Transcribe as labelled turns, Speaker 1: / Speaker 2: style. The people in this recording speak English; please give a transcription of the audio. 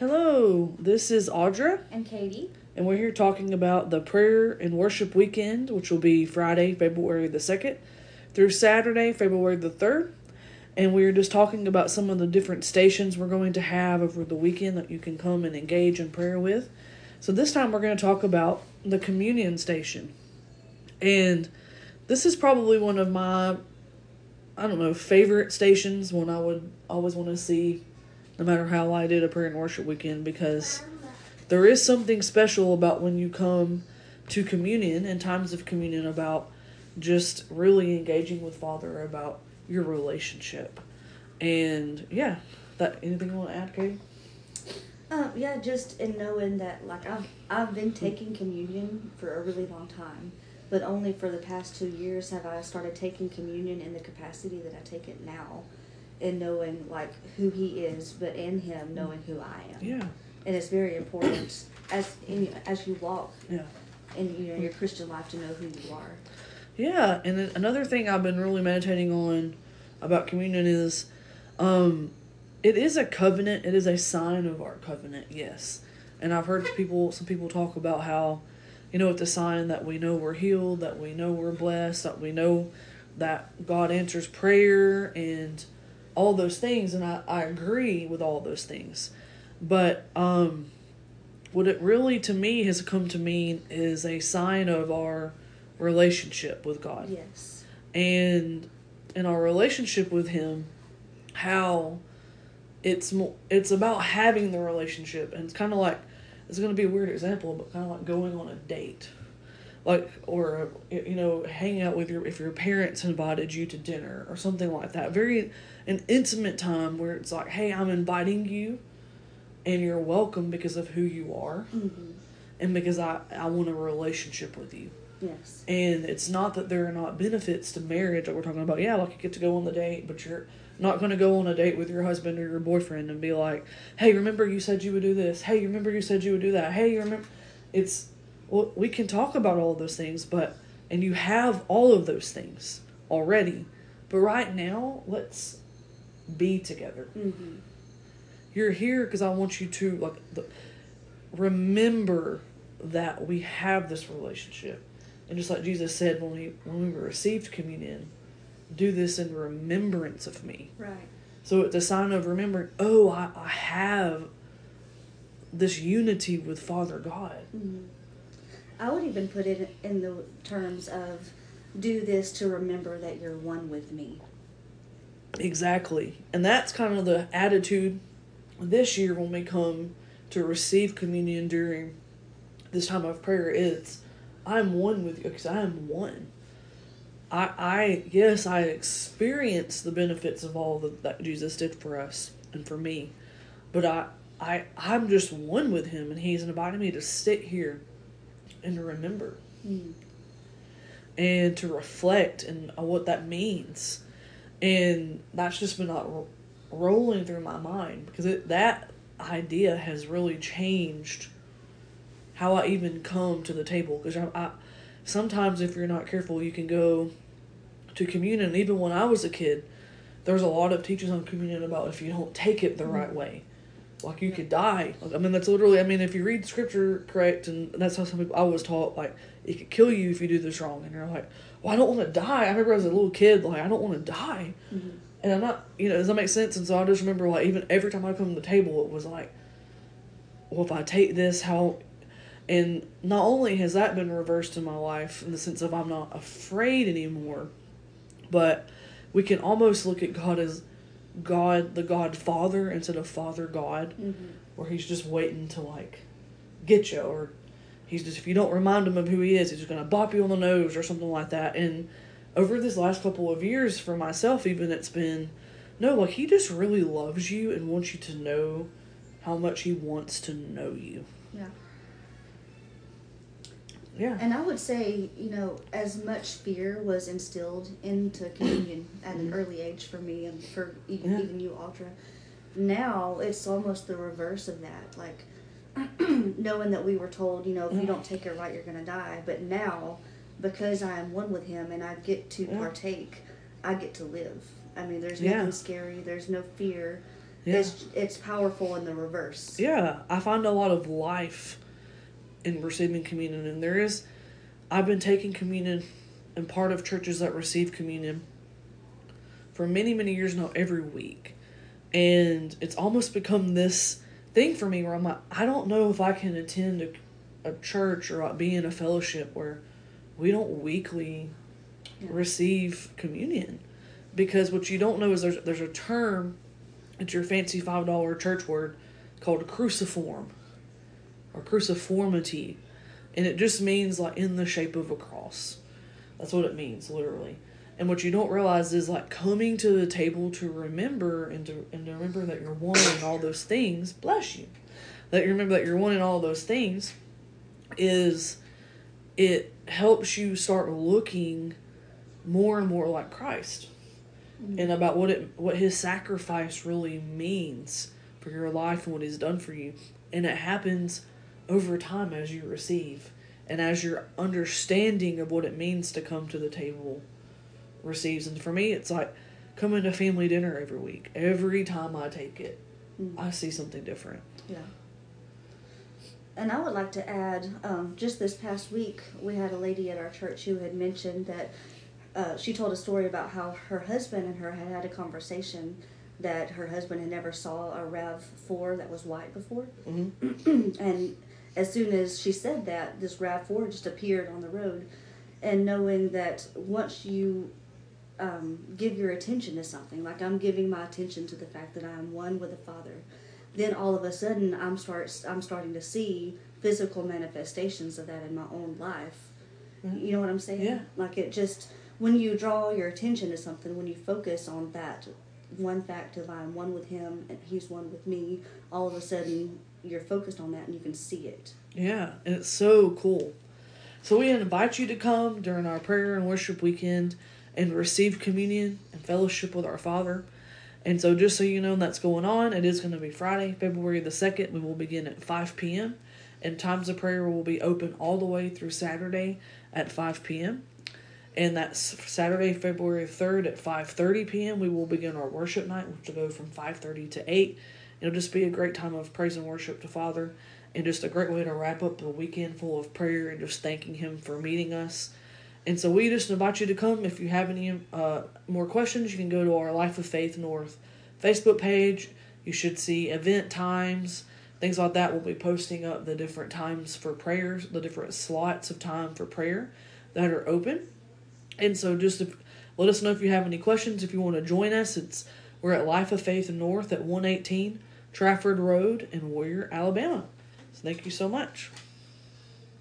Speaker 1: Hello, this is Audra,
Speaker 2: And Katie.
Speaker 1: and we're here talking about the prayer and worship weekend, which will be Friday, February the 2nd, through Saturday, February the 3rd. And we're just talking about some of the different stations we're going to have over the weekend that you can come and engage in prayer with. So this time we're going to talk about the communion station. And this is probably one of my, I don't know, favorite stations, one I would always want to see no matter how I did a prayer and worship weekend because there is something special about when you come to communion and times of communion about just really engaging with Father about your relationship. And yeah, that anything you want to add, Katie?
Speaker 2: Um, yeah, just in knowing that, like, I've, I've been taking communion for a really long time, but only for the past two years have I started taking communion in the capacity that I take it now, and knowing, like, who He is, but in Him, knowing who I am.
Speaker 1: Yeah,
Speaker 2: And it's very important as in, as you walk
Speaker 1: yeah.
Speaker 2: in you know, your Christian life to know who you are.
Speaker 1: Yeah, and then another thing I've been really meditating on about communion is um it is a covenant, it is a sign of our covenant, yes. And I've heard people some people talk about how you know it's a sign that we know we're healed, that we know we're blessed, that we know that God answers prayer and all those things and I, I agree with all those things. But um what it really to me has come to mean is a sign of our relationship with God
Speaker 2: Yes.
Speaker 1: and in our relationship with him how it's more it's about having the relationship and it's kind of like it's going to be a weird example but kind of like going on a date like or you know hanging out with your if your parents invited you to dinner or something like that very an intimate time where it's like hey i'm inviting you and you're welcome because of who you are
Speaker 2: Mm-hmm.
Speaker 1: and because i i want a relationship with you
Speaker 2: Yes.
Speaker 1: and it's not that there are not benefits to marriage that we're talking about. Yeah, like you get to go on the date, but you're not going to go on a date with your husband or your boyfriend and be like, "Hey, remember you said you would do this? Hey, remember you said you would do that? Hey, you remember?" It's well, we can talk about all of those things, but and you have all of those things already, but right now, let's be together.
Speaker 2: Mm-hmm.
Speaker 1: You're here because I want you to like the, remember that we have this relationship, and just like Jesus said when we when we received communion, do this in remembrance of me.
Speaker 2: Right.
Speaker 1: So it's a sign of remembering. Oh, I, I have this unity with Father God.
Speaker 2: Mhm. I would even put it in the terms of do this to remember that you're one with me.
Speaker 1: Exactly. And that's kind of the attitude this year when we come to receive communion during this time of prayer. It's, I'm one with you because I am one. I, I, yes, I experience the benefits of all that, that Jesus did for us and for me, but I, I, I'm just one with Him, and He's inviting me to sit here and to remember
Speaker 2: Mm.
Speaker 1: and to reflect and on what that means. And that's just been like ro- rolling through my mind because it, that idea has really changed how I even come to the table. Because I, I, sometimes, if you're not careful, you can go to communion. Even when I was a kid, there's a lot of teachings on communion about if you don't take it the mm. right way, like you could die. Like, I mean, that's literally. I mean, if you read scripture correct, and that's how some people I was taught, like it could kill you if you do this wrong. And you're like, well, I don't want to die. I remember as a little kid, like I don't want to die,
Speaker 2: Mhm.
Speaker 1: and I'm not. You know, does that make sense? And so I just remember, like even every time I come to the table, it was like, well, if I take this, how. And not only has that been reversed in my life in the sense of I'm not afraid anymore, but we can almost look at God as God, the God Father, instead of Father God,
Speaker 2: Mhm.
Speaker 1: where He's just waiting to like get you, or He's just if you don't remind Him of who He is, He's just gonna bop you on the nose or something like that. And over this last couple of years, for myself, even it's been no, like He just really loves you and wants you to know how much He wants to know you.
Speaker 2: Yeah.
Speaker 1: Yeah.
Speaker 2: And I would say, you know, as much fear was instilled into communion at an mm-hmm. early age for me and for e-
Speaker 1: Yeah.
Speaker 2: even you, Audra. now it's almost the reverse of that. Like, knowing that we were told, you know, if
Speaker 1: Yeah.
Speaker 2: you don't take it right, you're going to die. But now, because I am one with Him and I get to
Speaker 1: Yeah.
Speaker 2: partake, I get to live. I mean, there's
Speaker 1: Yeah.
Speaker 2: nothing scary, there's no fear.
Speaker 1: Yeah.
Speaker 2: it's it's powerful in the reverse.
Speaker 1: Yeah, I find a lot of life in receiving communion, and there is. I've been taking communion and part of churches that receive communion for many, many years now, every week. And it's almost become this thing for me where I'm like, I don't know if I can attend a, a church or be in a fellowship where we don't weekly
Speaker 2: Yeah.
Speaker 1: receive communion. Because what you don't know is there's there's a term, it's your fancy five dollar church word called cruciform or cruciformity. And it just means like in the shape of a cross. That's what it means, literally. And what you don't realize is like coming to the table to remember and to and to remember that you're one in all those things, bless you. That you remember that you're one in all those things is it helps you start looking more and more like Christ mm-hmm. and about what it what his sacrifice really means for your life and what he's done for you and it happens over time as you receive and as your understanding of what it means to come to the table receives and for me it's like coming to family dinner every week every time i take it
Speaker 2: Mm.
Speaker 1: i see something different
Speaker 2: Yeah. And I would like to add, um, just this past week, we had a lady at our church who had mentioned that uh, she told a story about how her husband and her had had a conversation that her husband had never saw a RAV4 that was white before,
Speaker 1: mm-hmm.
Speaker 2: and as soon as she said that, this RAV4 just appeared on the road, and knowing that once you um, give your attention to something, like I'm giving my attention to the fact that I am one with the Father, then all of a sudden I'm start I'm starting to see physical manifestations of that in my own life.
Speaker 1: Mhm.
Speaker 2: You know what I'm saying?
Speaker 1: Yeah.
Speaker 2: Like it just when you draw your attention to something, when you focus on that one fact of I'm one with Him and He's one with me, all of a sudden you're focused on that and you can see it.
Speaker 1: Yeah, and it's so cool. So we invite you to come during our prayer and worship weekend and receive communion and fellowship with our Father. And so just so you know that's going on, it is going to be Friday, February the 2nd. We will begin at 5 p.m. And times of prayer will be open all the way through Saturday at 5 p.m. And that's Saturday, February 3rd at 5.30 p.m. We will begin our worship night, which will go from 5.30 to 8. It'll just be a great time of praise and worship to Father and just a great way to wrap up the weekend full of prayer and just thanking Him for meeting us. And so we just invite you to come. If you have any uh, more questions, you can go to our Life of Faith North Facebook page. You should see event times, things like that. We'll be posting up the different times for prayers, the different slots of time for prayer that are open. And so just if, let us know if you have any questions. If you want to join us, it's we're at Life of Faith North at 118 Trafford Road in Warrior, Alabama. So thank you so much.